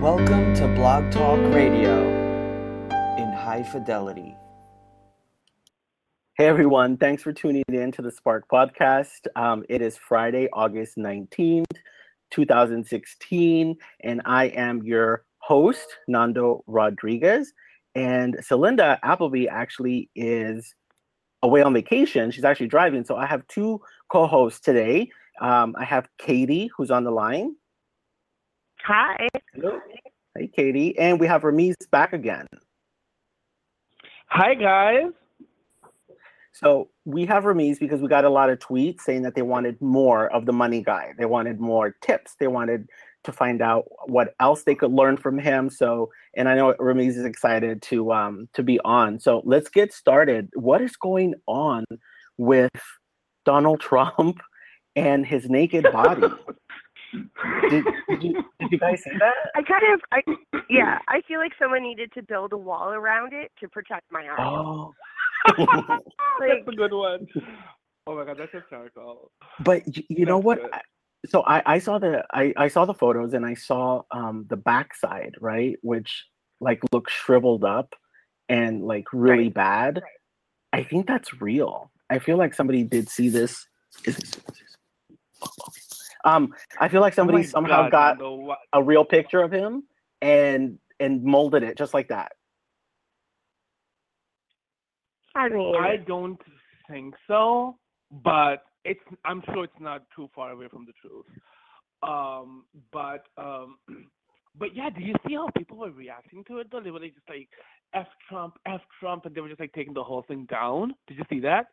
Welcome to Blog Talk Radio in high fidelity. Hey everyone, thanks for tuning in to the Spark Podcast. Um, it is Friday, August 19th, 2016, and I am your host, Nando Rodriguez. And Celinda Appleby actually is away on vacation. She's actually driving. So I have two co hosts today. Um, I have Katie, who's on the line. Hi. Hello. Hey, Katie. And we have Rameez back again. Hi, guys. So we have Rameez because we got a lot of tweets saying that they wanted more of the money guy. They wanted more tips. They wanted to find out what else they could learn from him. So, and I know Rameez is excited to um to be on. So let's get started. What is going on with Donald Trump and his naked body? did, did, you, did you guys see that? I kind of, I yeah, I feel like someone needed to build a wall around it to protect my eyes. Oh. that's a good one. Oh my god, that's hysterical. But y- you know what? good. I- So I, I saw the I, I saw the photos and I saw um the backside, right? Which like looks shriveled up and like really Right. bad. Right. I think that's real. I feel like somebody did see this. Is this, is this- oh, okay. Um, I feel like somebody Oh somehow God, got a real picture of him and and molded it just like that. I mean, I don't think so, but it's. I'm sure it's not too far away from the truth. Um, but um, but yeah, do you see how people were reacting to it though? They were like just like F Trump, F Trump, and they were just like taking the whole thing down. Did you see that?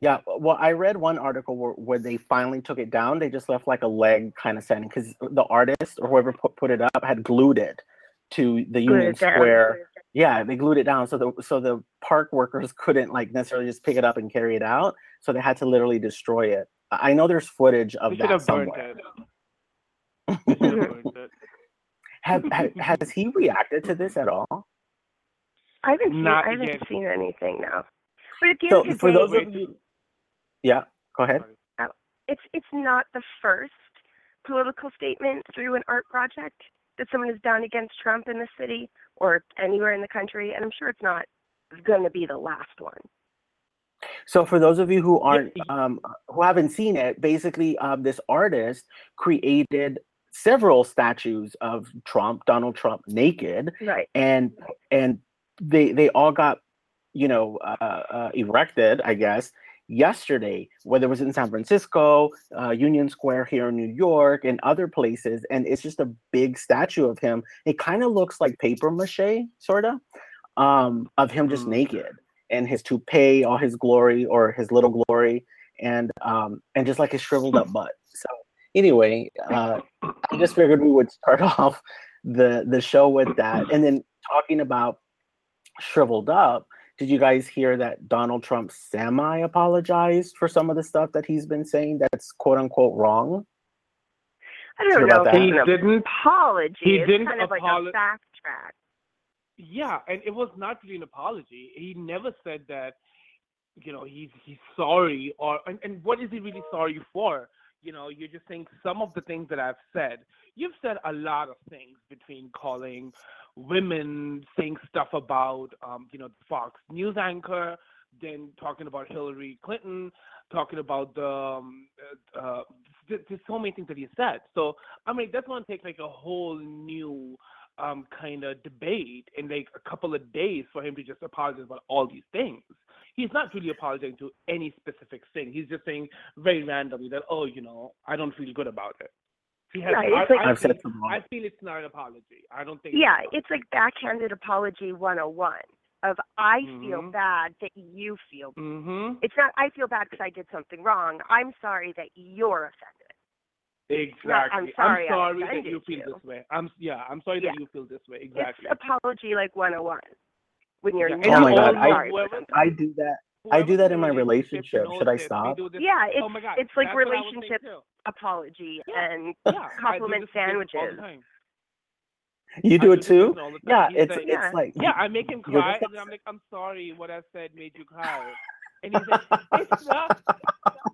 Yeah, uh, well, I read one article where, where they finally took it down. They just left like a leg kind of standing because the artist or whoever put, put it up had glued it to the Glued Union. Square. Yeah, they glued it down so the so the park workers couldn't like necessarily just pick it up and carry it out. So they had to literally destroy it. I I know there's footage of They that have somewhere. it. Have it. Have, have has he reacted to this at all? I haven't seen, Not I haven't yet. seen anything now. But at the So end of the for day, those of you, yeah, go ahead. it's it's not the first political statement through an art project that someone has done against Trump in the city or anywhere in the country, and I'm sure it's not going to be the last one. So for those of you who aren't um, who haven't seen it, basically um, this artist created several statues of Trump, Donald Trump naked, Right. and and they they all got you know uh, uh, erected, I guess, yesterday. Whether it was in San Francisco, uh, Union Square here in New York, and other places, and it's just a big statue of him. It kind of looks like paper mache, sort of, um, of him just Mm. naked and his toupee, all his glory or his little glory, and um, and just like his shriveled up butt. So anyway, uh, I just figured we would start off the the show with that, and then talking about shriveled up. Did you guys hear that Donald Trump semi apologized for some of the stuff that he's been saying that's quote unquote wrong? I don't know about if that. He didn't. apology. he didn't kind of like apolo- a backtrack. Yeah, and it was not really an apology. He never said that, you know, he's he's sorry or and, and what is he really sorry for? You know, you're just saying some of the things that I've said. You've said a lot of things between calling women, saying stuff about um, you know, the Fox News anchor, then talking about Hillary Clinton, talking about the um, uh, uh, th- there's so many things that he said. So I mean, that's going to take like a whole new um, kind of debate in like a couple of days for him to just apologize about all these things. He's not really apologizing to any specific thing. He's just saying very randomly that, oh, you know, I don't feel good about it. He has, Right, I, like- I I've feel, some. I feel it's not an apology. I don't think. Yeah, an it's like backhanded apology 101 of I feel Mhm. bad that you feel. Mm-hmm. It's not I feel bad because I did something wrong. I'm sorry that you're offended. Exactly. sorry I sorry that you feel you. this way. I'm yeah. I'm sorry Yeah. that you feel this way. Exactly. It's apology like 101 when you're Yeah, not and Oh my God, I- for whoever- something. I do that. I do that in in my relationship relationship. Should I stop? Yeah, oh it's oh it's like that's what I was saying relationship apology Yeah. and Yeah, compliment this with Jason all the sandwiches. time. You I do it this too? Jason all the time. Yeah, He's it's like, Yeah. it's like yeah, I make him cry, and then I'm like, I'm sorry, what I said made you cry, and he's like, it's not.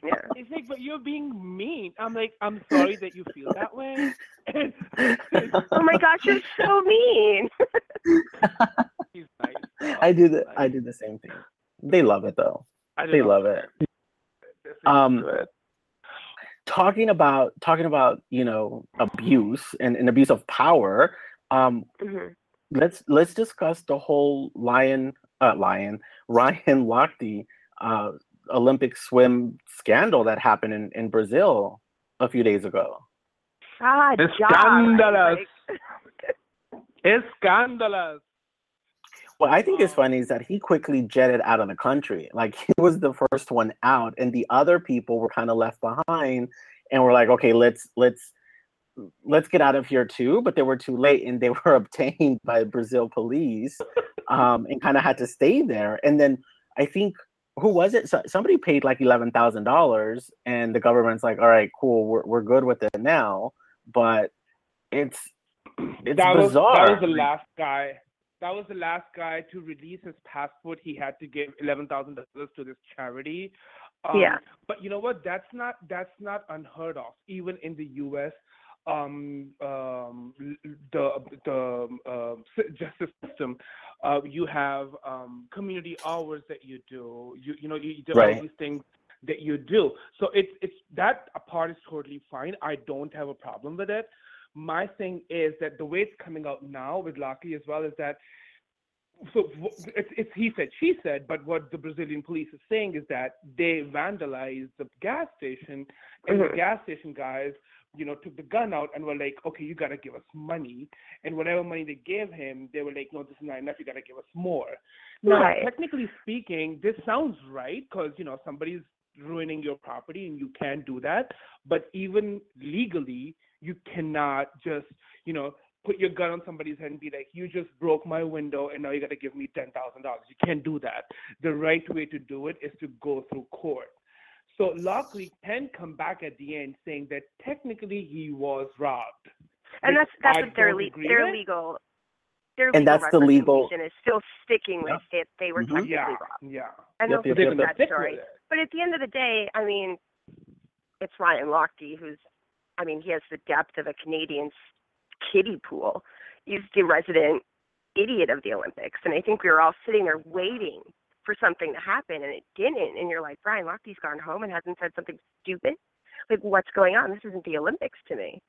Yeah. He's like, but you're being mean. I'm like, I'm sorry that you feel that way. Oh my gosh, you're so mean. He's nice. I do the I do the same thing. They love it though. I They know. love it. Um, into. Talking about talking about you know abuse and, and abuse of power. Um, Mhm. let's let's discuss the whole lion uh, lion Ryan Lochte uh, Olympic swim scandal that happened in, in Brazil a few days ago. God, It's scandalous. Like, It's scandalous. What I think is funny is that he quickly jetted out of the country. Like he was the first one out, and the other people were kind of left behind, and we're like, okay, let's let's let's get out of here too. But they were too late, and they were obtained by Brazil police, um, and kind of had to stay there. And then I think who was it? So, somebody paid like eleven thousand dollars, and the government's like, all right, cool, we're we're good with it now. But it's it's that was bizarre. that was the last guy. That was the last guy to release his passport. He had to give eleven thousand dollars to this charity. Um, Yeah. But you know what? That's not that's not unheard of. Even in the U.S., um, um, the the s- justice system, uh, you have um, community hours that you do. You you know you, do Right. all these things that you do. So it's it's that part is totally fine. I don't have a problem with it my thing is that the way it's coming out now with Lochte as well is that so it's, it's he said she said but what the brazilian police is saying is that they vandalized the gas station and the Mhm. gas station guys you know took the gun out and were like okay you got to give us money and whatever money they gave him they were like no this is not enough you got to give us more now Right. technically speaking this sounds right because you know somebody's ruining your property and you can't do that but even legally you cannot just you know put your gun on somebody's head and be like you just broke my window and now you got to give me ten thousand dollars you can't do that the right way to do it is to go through court so Lochte can come back at the end saying that technically he was robbed and that's that's I what their don't le- agree their legal their And legal that's the legal- representation is still sticking with it. They were Mhm. technically yeah robbed. yeah And Yep, they'll yep, stick yep, with yep. that Stick story. with it. But at the end of the day, I mean, it's Ryan Lochte who's, I mean, he has the depth of a Canadian s- kiddie pool. He's the resident idiot of the Olympics, and I think we were all sitting there waiting for something to happen, and it didn't. And you're like, Brian Lochte's gone home and hasn't said something stupid. Like, what's going on? This isn't the Olympics to me.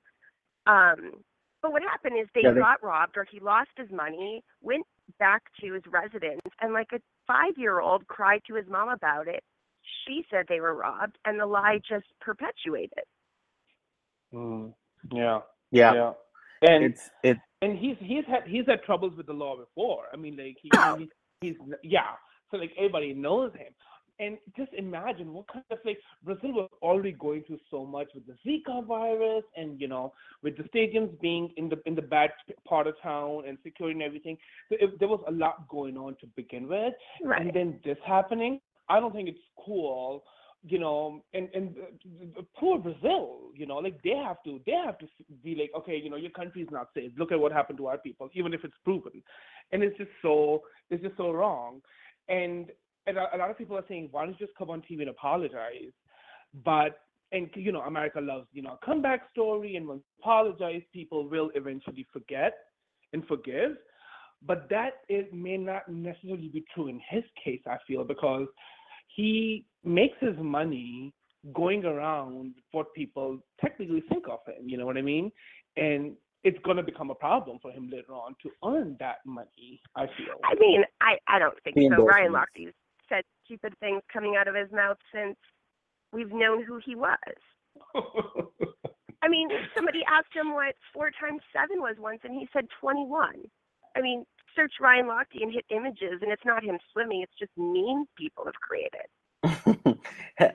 Um, but what happened is they Yeah, they- got robbed, or he lost his money, went back to his residence, and like a five-year-old cried to his mom about it. She said they were robbed, and the lie just perpetuated. Mm, yeah yeah, yeah and it's it and he's he's had he's had troubles with the law before. I mean, like he, oh. he's he's yeah. So like everybody knows him, and just imagine what kind of like Brazil was already going through so much with the Zika virus, and you know with the stadiums being in the in the bad part of town and security and everything. So it, there was a lot going on to begin with, Right. and then this happening. I don't think it's cool you know, and and poor Brazil, you know, like they have to they have to be like, okay, you know, your country is not safe. Look at what happened to our people, even if it's proven, and it's just so it's just so wrong, and and a, a lot of people are saying, why don't you just come on TV and apologize? But and you know, America loves you know a comeback story, and when apologize, people will eventually forget and forgive. But that it may not necessarily be true in his case. I feel because he makes his money going around what people technically think of him. You know what I mean? And it's going to become a problem for him later on to earn that money. I feel. I mean, I I don't think so. Ryan endorsements. Lochte's said stupid things coming out of his mouth since we've known who he was. I mean, somebody asked him what four times seven was once, and he said 21. I mean, search Ryan Lochte and hit images, and it's not him swimming; it's just memes people have created.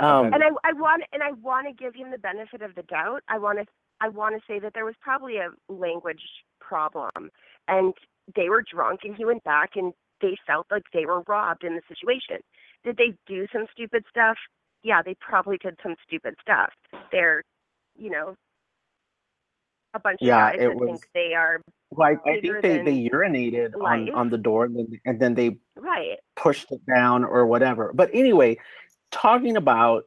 um, And I, I want, and I want to give him the benefit of the doubt. I want to, I want to say that there was probably a language problem, and they were drunk, and he went back, and they felt like they were robbed in the situation. Did they do some stupid stuff? Yeah, they probably did some stupid stuff. They're, you know, a bunch Yeah, of guys it that was- think they are Well, I, I think they, they urinated on, life. on the door and then, and then they right. pushed it down or whatever. But anyway, talking about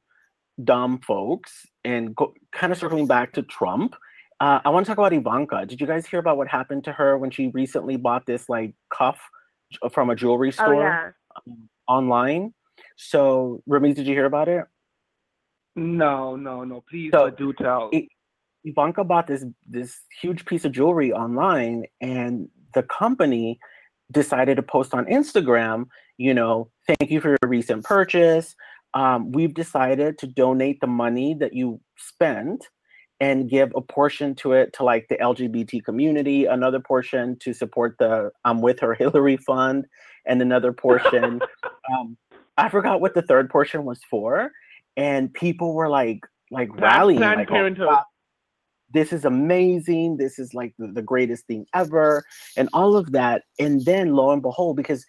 dumb folks and go, kind of circling back to Trump uh, I want to talk about Ivanka. Did you guys hear about what happened to her when she recently bought this like cuff from a jewelry Oh store yeah. um, online? So, Rameez, did you hear about it? No, no, no. Please So, do tell. it- Ivanka bought this this huge piece of jewelry online, and the company decided to post on Instagram. You know, thank you for your recent purchase. Um, we've decided to donate the money that you spent and give a portion to it to like the LGBT community, another portion to support the I'm with her Hillary fund, and another portion. um, I forgot what the third portion was for, and people were like like rallying Planned like, oh, Parenthood. wow, this is amazing this is like the, the greatest thing ever and all of that and then lo and behold because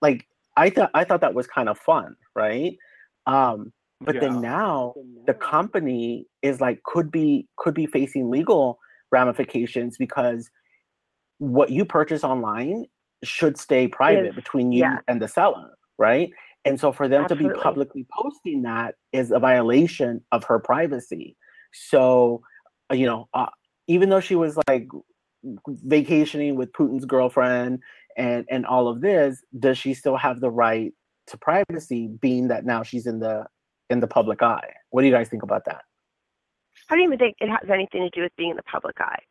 like i thought i thought that was kind of fun right um but Yeah. then now the company is like could be could be facing legal ramifications because what you purchase online should stay private Is- between you yeah. and the seller right and so for them to be publicly posting that is a violation of her privacy so you know uh, even though she was like vacationing with putin's girlfriend and and all of this does she still have the right to privacy being that now she's in the in the public eye what do you guys think about that I don't even think it has anything to do with being in the public eye.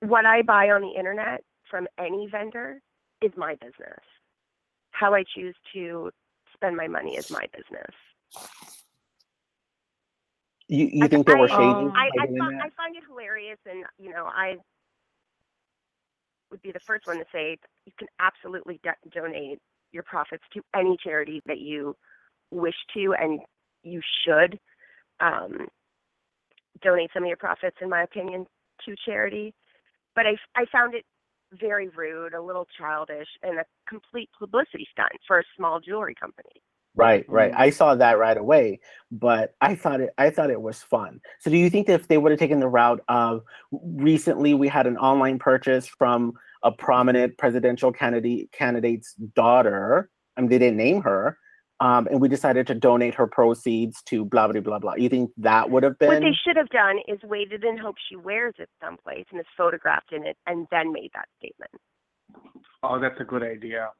What I buy on the internet from any vendor is my business. How I choose to spend my money is my business. You you I- think they were shady I, I, find. I find it hilarious, and you know, I would be the first one to say you can absolutely do- donate your profits to any charity that you wish to, and you should um, donate some of your profits, in my opinion, to charity. But I, I found it very rude, a little childish, and a complete publicity stunt for a small jewelry company. Right, right. Mm. I saw that right away, but I thought it I thought it was fun. So do you think that if they would have taken the route of recently we had an online purchase from a prominent presidential candidate candidate's daughter, I mean they didn't name her, um, and we decided to donate her proceeds to blah blah blah blah. You think that would have been What they should have done is waited and hope she wears it someplace and is photographed in it, and then made that statement. Oh, that's a good idea.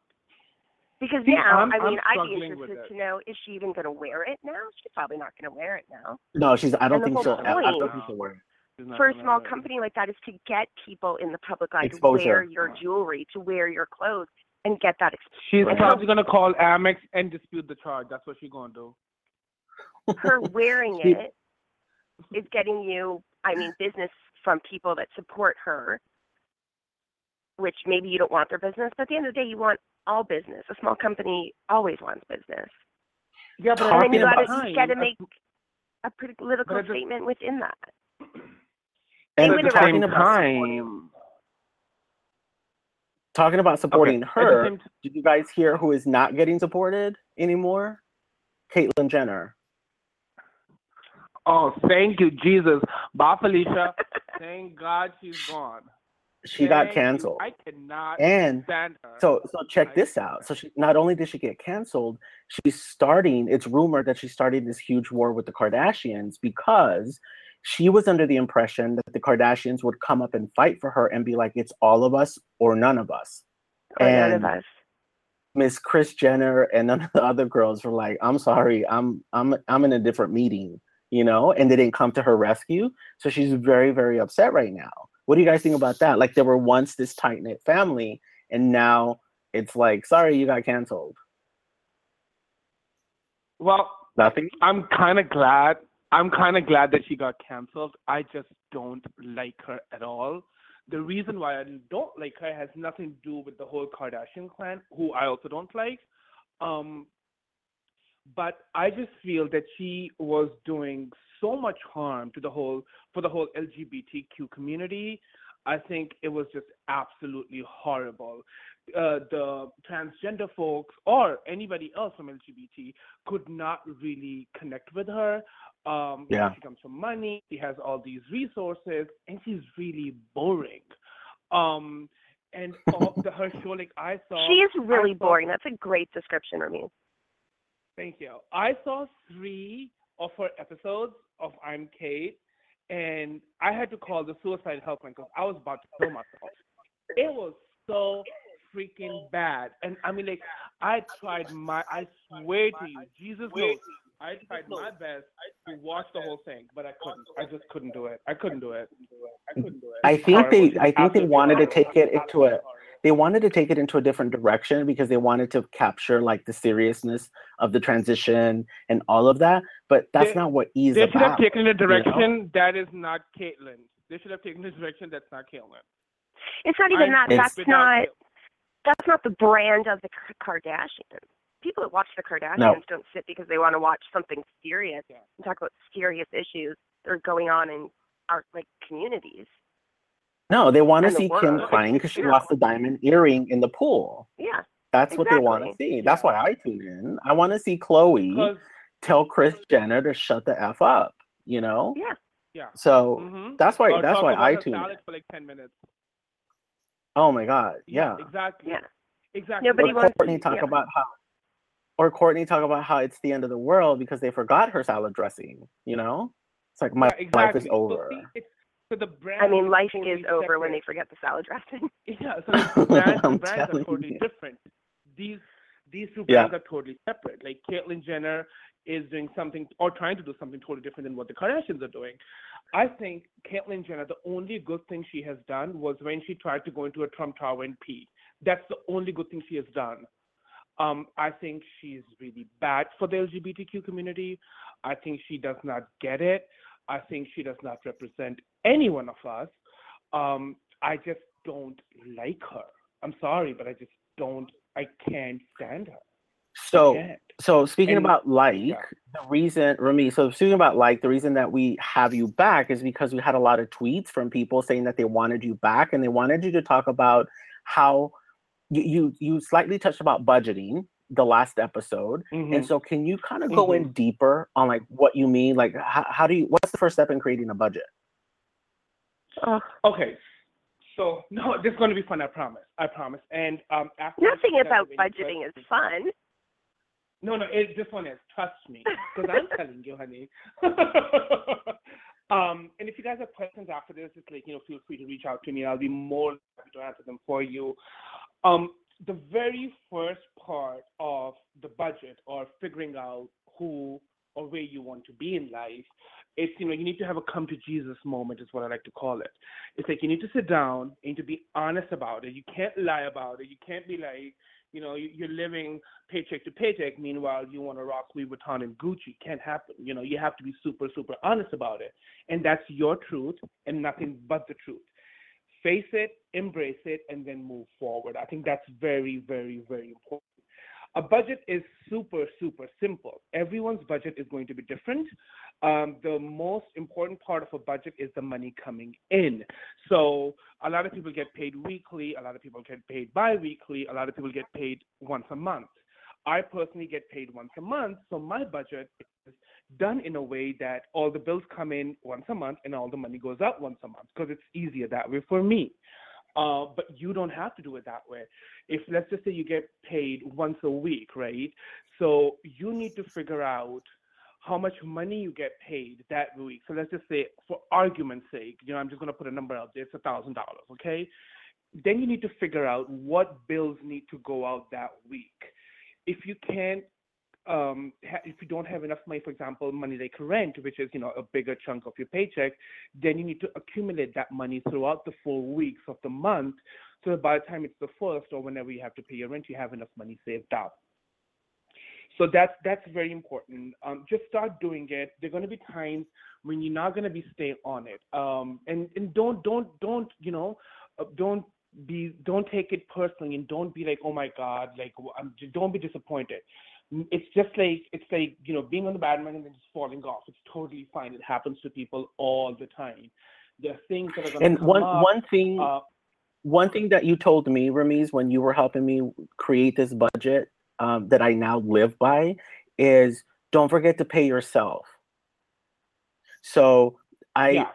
Because See, now, I'm- I mean, I'm I'd be interested to know is she even going to wear it now? She's probably not going to wear it now. No, she's I don't think whole she'll I, I don't point- think she'll wear it. For a small company like that, is to get people in the public eye Exposure. to wear your jewelry, to wear your clothes, and get that. exposure. She's Right. probably gonna call Amex and dispute the charge. That's what she's gonna do. her wearing She- it is getting you, I mean, business from people that support her, which maybe you don't want their business, but at the end of the day, you want all business. A small company always wants business. Yeah, but and then you Talking got about- to got to make a political But at the- statement within that. And at the talking same about time, talking about supporting okay, her, same t- did you guys hear who is not getting supported anymore? Caitlyn Jenner. oh, thank you, Jesus, Bye, Felicia. Thank God she's gone. She got Thank you. canceled. I cannot And so so check this out. So she not only did she get canceled, she's starting, it's rumored that she's starting this huge war with the Kardashians because she was under the impression that the Kardashians would come up and fight for her and be like, it's all of us or none of us. Or none of And- us. Miss Kris Jenner and none of the other girls were like, I'm sorry, I'm I'm I'm in a different meeting, you know, and they didn't come to her rescue. So she's very, very upset right now. What do you guys think about that? Like there were once this tight knit family, and now it's like, sorry, you got canceled. well, Nothing. I'm kind of glad. I'm kind of glad that she got canceled. I just don't like her at all. The reason why I don't like her has nothing to do with the whole Kardashian clan, who I also don't like. Um, but I just feel that she was doing so much harm to the whole for the whole LGBTQ community. I think it was just absolutely horrible. Uh, the transgender folks or anybody else from LGBT could not really connect with her. Um, Yeah. she comes from money. She has all these resources, and she's really boring. Um, and all the, her show, like I saw, She is really I saw- boring. That's a great description, Rami. Thank you. I saw three of her episodes of I'm Cait, and I had to call the suicide helpline because I was about to kill myself. It was so freaking bad, and I mean, like, I tried my, I swear to you, Jesus knows, I tried my best to watch the whole thing, but I couldn't. I just couldn't do it. I couldn't do it. I couldn't do it. I think they, I think they wanted to take it into a Absolutely they wanted to take it into a different direction because they wanted to capture like the seriousness of the transition and all of that. But that's They- not what E is They should have taken a know? direction that is not Caitlyn. They should have taken a direction that's not Caitlyn. It's not even I- that. That's not. Caitlyn. That's not the brand of the Kardashians. People that watch the Kardashians No. don't sit because they want to watch something serious Yeah. and talk about serious issues that are going on in our like communities. No, they want to and the see Kim crying because she Yeah. lost a diamond earring in the pool. Yeah. That's what they want to see. That's why I tune in. I want to see Khloe Because tell Kris Jenner to shut the f up. You know. Yeah. yeah. So Mhm. that's why. Or that's why I tune in. for like ten minutes. Oh my god. Yeah. Exactly. Yeah. Exactly. Nobody or wants- Kourtney talk yeah. about how or Kourtney talk about how it's the end of the world because they forgot her salad dressing, you know? It's like my Yeah, exactly. life is So, over. see, it's, so the brand I mean, life totally is over when they forget the salad dressing. Yeah, so the brands, the brands are totally you. different. These these two Yeah. brands are totally separate. Like Caitlyn Jenner is doing something or trying to do something totally different than what the Kardashians are doing. I think Caitlyn Jenner, the only good thing she has done was when she tried to go into a Trump Tower and pee. That's the only good thing she has done. Um, I think she's really bad for the LGBTQ community. I think she does not get it. I think she does not represent any one of us. Um, I just don't like her. I'm sorry, but I just don't. I can't stand her. So so speaking And- about like yeah. the reason Remy, so speaking about like the reason that we have you back is because we had a lot of tweets from people saying that they wanted you back and they wanted you to talk about how you you, you slightly touched about budgeting the last episode Mhm. And so, can you kind of go Mm-hmm. in deeper on like what you mean? Like, how, how do you? What's the first step in creating a budget? Oh, Okay. So no, this is going to be fun. I promise. I promise. And um, after nothing about budgeting is fun. No, no, it, this one is. Trust me, because I'm telling you, honey. um, and if you guys have questions after this, just like you know, feel free to reach out to me. I'll be more than happy to answer them for you. Um, the very first part of the budget or figuring out who or where you want to be in life, it's you know you need to have a come to Jesus moment is what I like to call it. It's like you need to sit down and to be honest about it. You can't lie about it. You can't be like you know you- you're living paycheck to paycheck. Meanwhile, you want to rock Louis Vuitton and Gucci. Can't happen. You know you have to be super super honest about it, and that's your truth and nothing but the truth. Face it, embrace it, and then move forward. I think that's very very very important. A budget is super, super simple. Everyone's budget is going to be different. Um, the most important part of a budget is the money coming in. So a lot of people get paid weekly, a lot of people get paid bi-weekly, a lot of people get paid once a month. I personally get paid once a month, so my budget is done in a way that all the bills come in once a month and all the money goes out once a month because it's easier that way for me. Uh, but you don't have to do it that way. If let's just say you get paid once a week, right? So you need to figure out how much money you get paid that week. So let's just say, for argument's sake, you know, I'm just going to put a number out there. It's a thousand dollars, okay? Then you need to figure out what bills need to go out that week. If you can't um, if you don't have enough money, for example, money like rent, which is you know a bigger chunk of your paycheck, then you need to accumulate that money throughout the four weeks of the month, so by the time it's the first or whenever you have to pay your rent, you have enough money saved up. So that's that's very important. Um, just start doing it. There are going to be times when you're not going to be staying on it. Um, and and don't don't don't you know uh, don't be don't take it personally and don't be like oh my god like I'm, don't be disappointed it's just like it's like you know being on the badminton and then just falling off. It's totally fine. It happens to people all the time. There are things that are going And to one up. one thing uh, one thing that you told me, Rameez, when you were helping me create this budget um, that I now live by, is don't forget to pay yourself. So I yeah,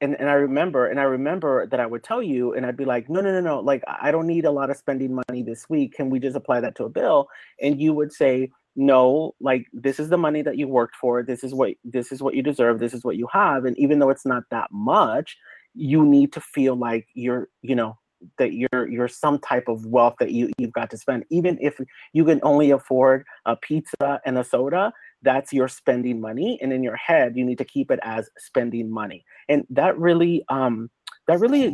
and, and I remember and I remember that I would tell you and I'd be like, no, no, no, no, like I don't need a lot of spending money this week. Can we just apply that to a bill? And you would say, no, like this is the money that you worked for. This is what this is what you deserve. This is what you have. And even though it's not that much, you need to feel like you're, you know, that you're you're some type of wealth that you you've got to spend. Even if you can only afford a pizza and a soda, that's your spending money. And in your head, you need to keep it as spending money. And that really um that really uh,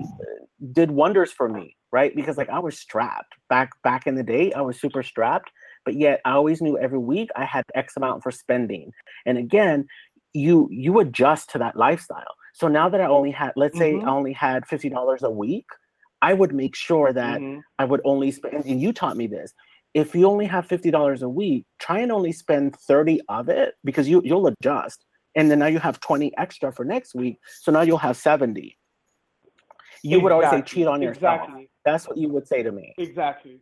did wonders for me right because like i was strapped back back in the day i was super strapped but yet i always knew every week i had x amount for spending and again you you adjust to that lifestyle so now that i only had let's say Mhm. i only had $50 a week i would make sure that Mhm. i would only spend and you taught me this if you only have $50 a week try and only spend 30 of it because you you'll adjust and then now you have 20 extra for next week so now you'll have 70 you would always say cheat on yourself Exactly. that's what you would say to me Exactly.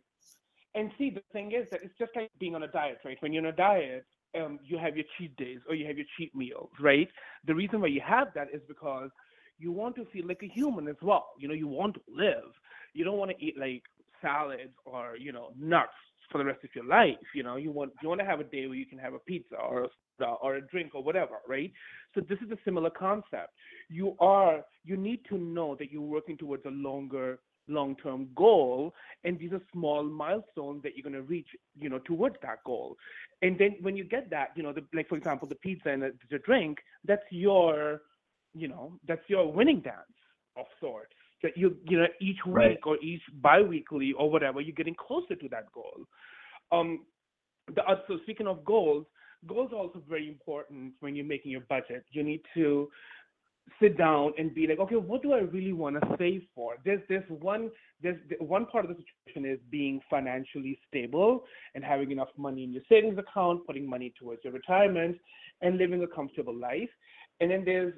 And see, the thing is that it's just like being on a diet, right? When you're on a diet, um, you have your cheat days or you have your cheat meals, right? The reason why you have that is because you want to feel like a human as well. You know, you want to live. You don't want to eat like salads or you know nuts for the rest of your life. You know, you want you want to have a day where you can have a pizza or a or a drink or whatever, right? So this is a similar concept. You are you need to know that you're working towards a longer long-term goal and these are small milestones that you're going to reach you know towards that goal and then when you get that you know the, like for example the pizza and the, the drink that's your you know that's your winning dance of sorts that you you know each week Right. or each bi-weekly or whatever you're getting closer to that goal um the uh, so speaking of goals goals are also very important when you're making your budget you need to sit down and be like, okay, what do I really want to save for? There's there's one there's one part of the situation is being financially stable and having enough money in your savings account, putting money towards your retirement, and living a comfortable life. And then there's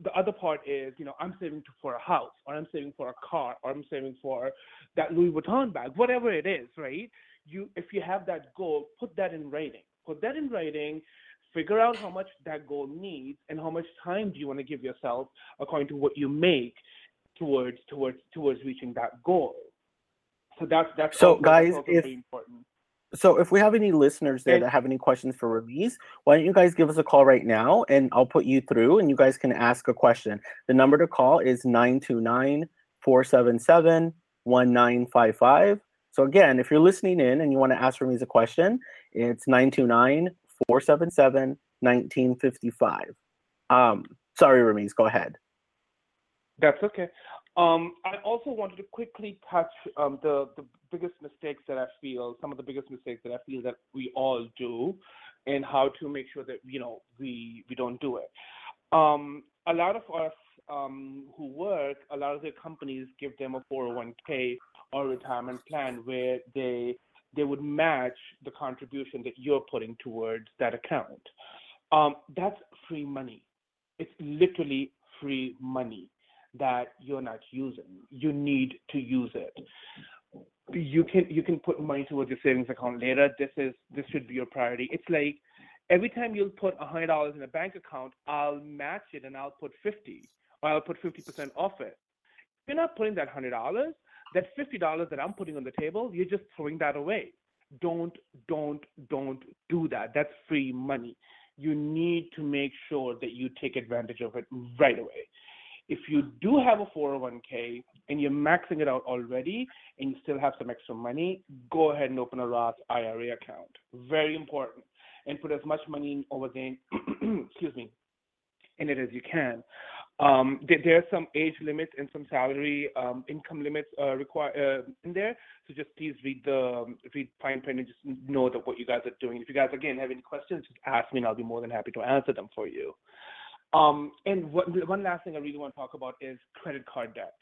the other part is, you know, I'm saving for a house, or I'm saving for a car, or I'm saving for that Louis Vuitton bag, whatever it is, right? You, if you have that goal, put that in writing. Put that in writing. Figure out how much that goal needs and how much time do you want to give yourself according to what you make towards towards towards reaching that goal. So that's that's So, also, guys, that's if- important. So if we have any listeners there that have any questions for Rameez, why don't you guys give us a call right now and I'll put you through and you guys can ask a question. The number to call is 929-477-1955. So again, if you're listening in and you want to ask Rameez a question, it's 929-477-1955. Um, sorry, Rameez, go ahead. That's okay. Um, I also wanted to quickly touch um, the the biggest mistakes that I feel, some of the biggest mistakes that I feel that we all do, and how to make sure that you know we we don't do it. Um, a lot of us um, who work, a lot of their companies give them a 401k or retirement plan where they they would match the contribution that you're putting towards that account. Um, that's free money. It's literally free money that you're not using. You need to use it. You can you can put money towards your savings account later. This is this should be your priority. It's like every time you'll put hundred dollars in a bank account, I'll match it and I'll put fifty or I'll put fifty percent off it. If you're not putting that hundred dollars, that fifty dollars that I'm putting on the table, you're just throwing that away. Don't don't don't do that. That's free money. You need to make sure that you take advantage of it right away if you do have a 401k and you're maxing it out already and you still have some extra money, go ahead and open a Roth IRA account. Very important. And put as much money over there, excuse me, in it as you can. Um, there, there are some age limits and some salary um, income limits uh, require uh, in there. So just please read the um, read fine print and just know that what you guys are doing. If you guys again have any questions, just ask me and I'll be more than happy to answer them for you. Um, and what, one last thing I really want to talk about is credit card debt.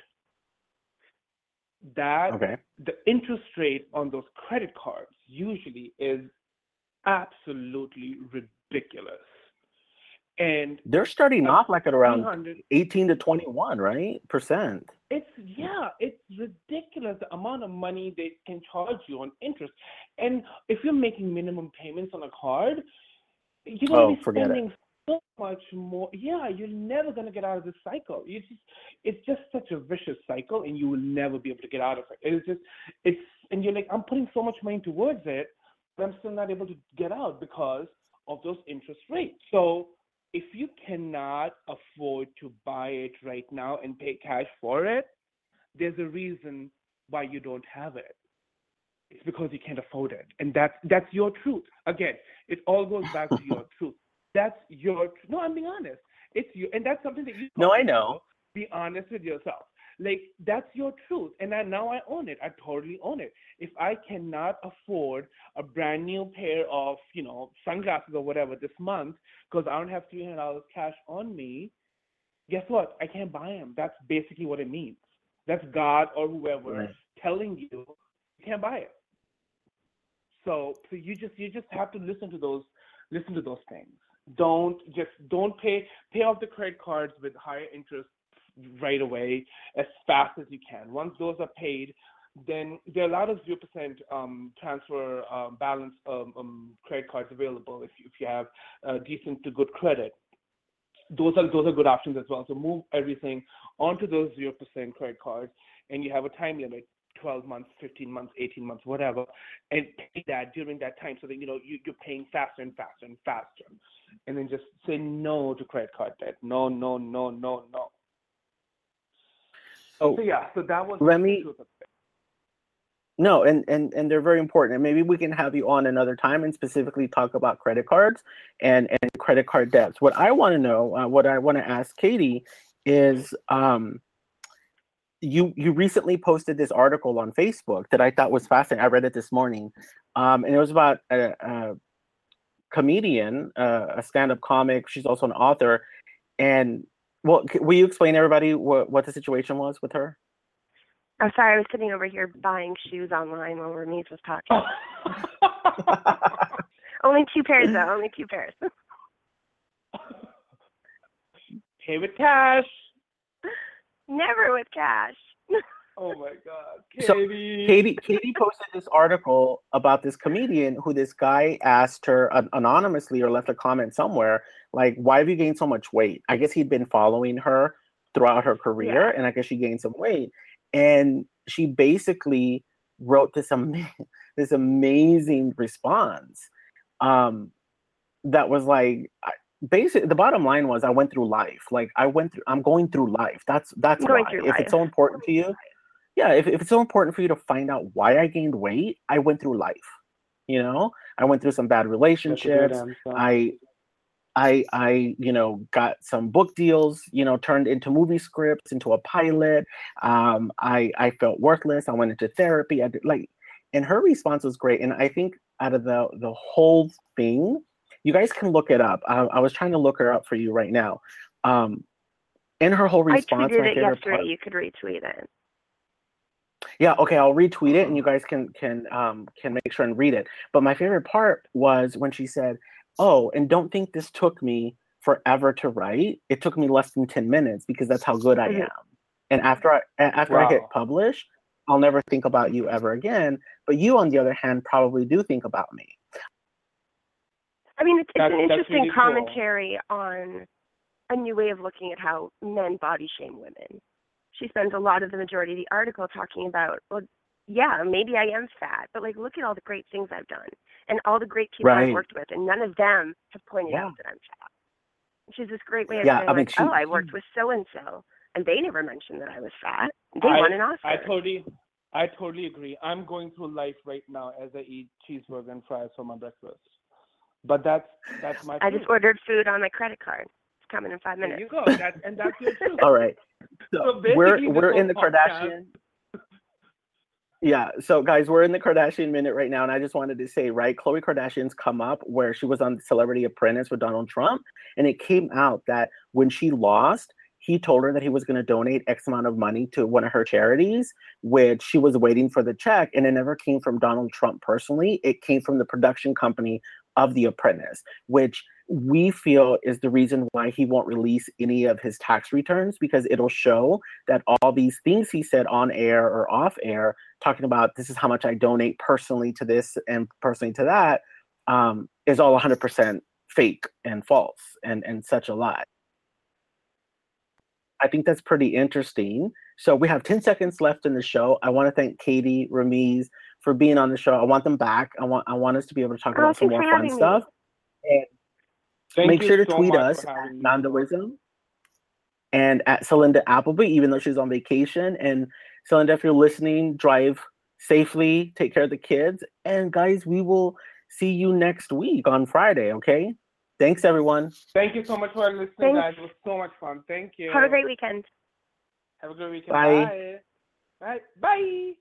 That Okay. the interest rate on those credit cards usually is absolutely ridiculous. And They're starting off like at around 18 to 21, right? Percent. It's yeah, it's ridiculous the amount of money they can charge you on interest. And if you're making minimum payments on a card, you're gonna Oh, be forget spending so much more. Yeah, you're never gonna get out of this cycle. You just it's just such a vicious cycle and you will never be able to get out of it. It's just it's and you're like, I'm putting so much money towards it, but I'm still not able to get out because of those interest rates. So if you cannot afford to buy it right now and pay cash for it, there's a reason why you don't have it. It's because you can't afford it, and that's that's your truth. Again, it all goes back to your truth. That's your no. I'm being honest. It's you, and that's something that you. No, I know. Be honest with yourself. Like that's your truth, and I, now I own it. I totally own it. If I cannot afford a brand new pair of you know sunglasses or whatever this month because I don't have three hundred dollars cash on me, guess what? I can't buy them. That's basically what it means. That's God or whoever Right. telling you you can't buy it. So so you just you just have to listen to those listen to those things. Don't just don't pay pay off the credit cards with higher interest right away as fast as you can. Once those are paid, then there are a lot of zero percent um, transfer um, balance um, um, credit cards available if you, if you have uh, decent to good credit. Those are those are good options as well. So move everything onto those zero percent credit cards, and you have a time limit. 12 months, 15 months, 18 months, whatever, and pay that during that time so that you know you, you're paying faster and faster and faster. And then just say no to credit card debt. No, no, no, no, no. Oh, So yeah, so that was let me- truth of it. No, and, and and they're very important. And maybe we can have you on another time and specifically talk about credit cards and and credit card debts. What I want to know, uh, what I want to ask Katie, is um, you you recently posted this article on Facebook that I thought was fascinating. I read it this morning, um, and it was about a, a comedian, uh, a stand-up comic. She's also an author, and well, will you explain everybody what what the situation was with her? I'm sorry, I was sitting over here buying shoes online while Rameez was talking. only two pairs though, only two pairs. Pay with cash. Never with cash. Oh my God, Katie. So, Katie. Katie Katie posted this article about this comedian who this guy asked her an- anonymously or left a comment somewhere like why have you gained so much weight? I guess he'd been following her throughout her career Yeah. and I guess she gained some weight and she basically wrote this ama- this amazing response um that was like I- basically the bottom line was I went through life. Like I went through I'm going through life. That's that's Going why. through if life. it's so important to you yeah if, if it's so important for you to find out why i gained weight i went through life you know? I went through some bad That's a good relationships. i i i you know got some book deals you know turned into movie scripts into a pilot. Um i i felt worthless. I went into therapy. I did like and her response was great. And i think out of the the whole thing you guys can look it up i, I was trying to look her up for you right now um in her whole response, I tweeted it yesterday. part You could retweet it. yeah, okay, I'll retweet it and you guys can can um can make sure and read it. But my favorite part was when she said, "Oh, and don't think this took me forever to write. It took me less than 10 minutes because that's how good I Mhm. am." And after I after I hit Wow. publish, I'll never think about you ever again, but you on the other hand probably do think about me. I mean, it's, it's That's- an interesting really cool. commentary on a new way of looking at how men body shame women. She spends a lot of the majority of the article talking about, well, yeah, maybe I am fat, but like, look at all the great things I've done and all the great people Right. I've worked with, and none of them have pointed Yeah. out that I'm fat. Which is this great way of Yeah, saying, I mean, like, she- oh, I worked with so and so, and they never mentioned that I was fat. They I- won an Oscar. I totally, I totally agree. I'm going through life right now as I eat cheeseburger and fries for my breakfast. But that's that's my. I truth. just ordered food on my credit card. It's coming in five There minutes. you go. That's and that's your truth. All right. So So we're we're in the podcast- Kardashian. Yeah, so guys, we're in the Kardashian minute right now, and I just wanted to say, right, Khloe Kardashian's come up where she was on Celebrity Apprentice with Donald Trump, and it came out that when she lost, he told her that he was going to donate X amount of money to one of her charities, which she was waiting for the check, and it never came from Donald Trump personally. It came from the production company of The Apprentice, which we feel is the reason why he won't release any of his tax returns because it'll show that all these things he said on air or off air, talking about this is how much I donate personally to this and personally to that, um, is all 100% fake and false and, and such a lie. I think that's pretty interesting. So we have 10 seconds left in the show. I want to thank Katie, Rameez, for being on the show. I want them back. I want I want us to be able to talk Oh, about some more fun me. stuff. And Thank make sure to so tweet us for at having me. And at Celinda Appleby, even though she's on vacation. And Celinda, if you're listening, drive safely, take care of the kids. And guys, we will see you next week on Friday, okay? Thanks, everyone. Thank you so much for listening, Thanks. guys. It was so much fun. Thank you. Have a great weekend. Have a great weekend. Bye. Bye. Bye. Bye.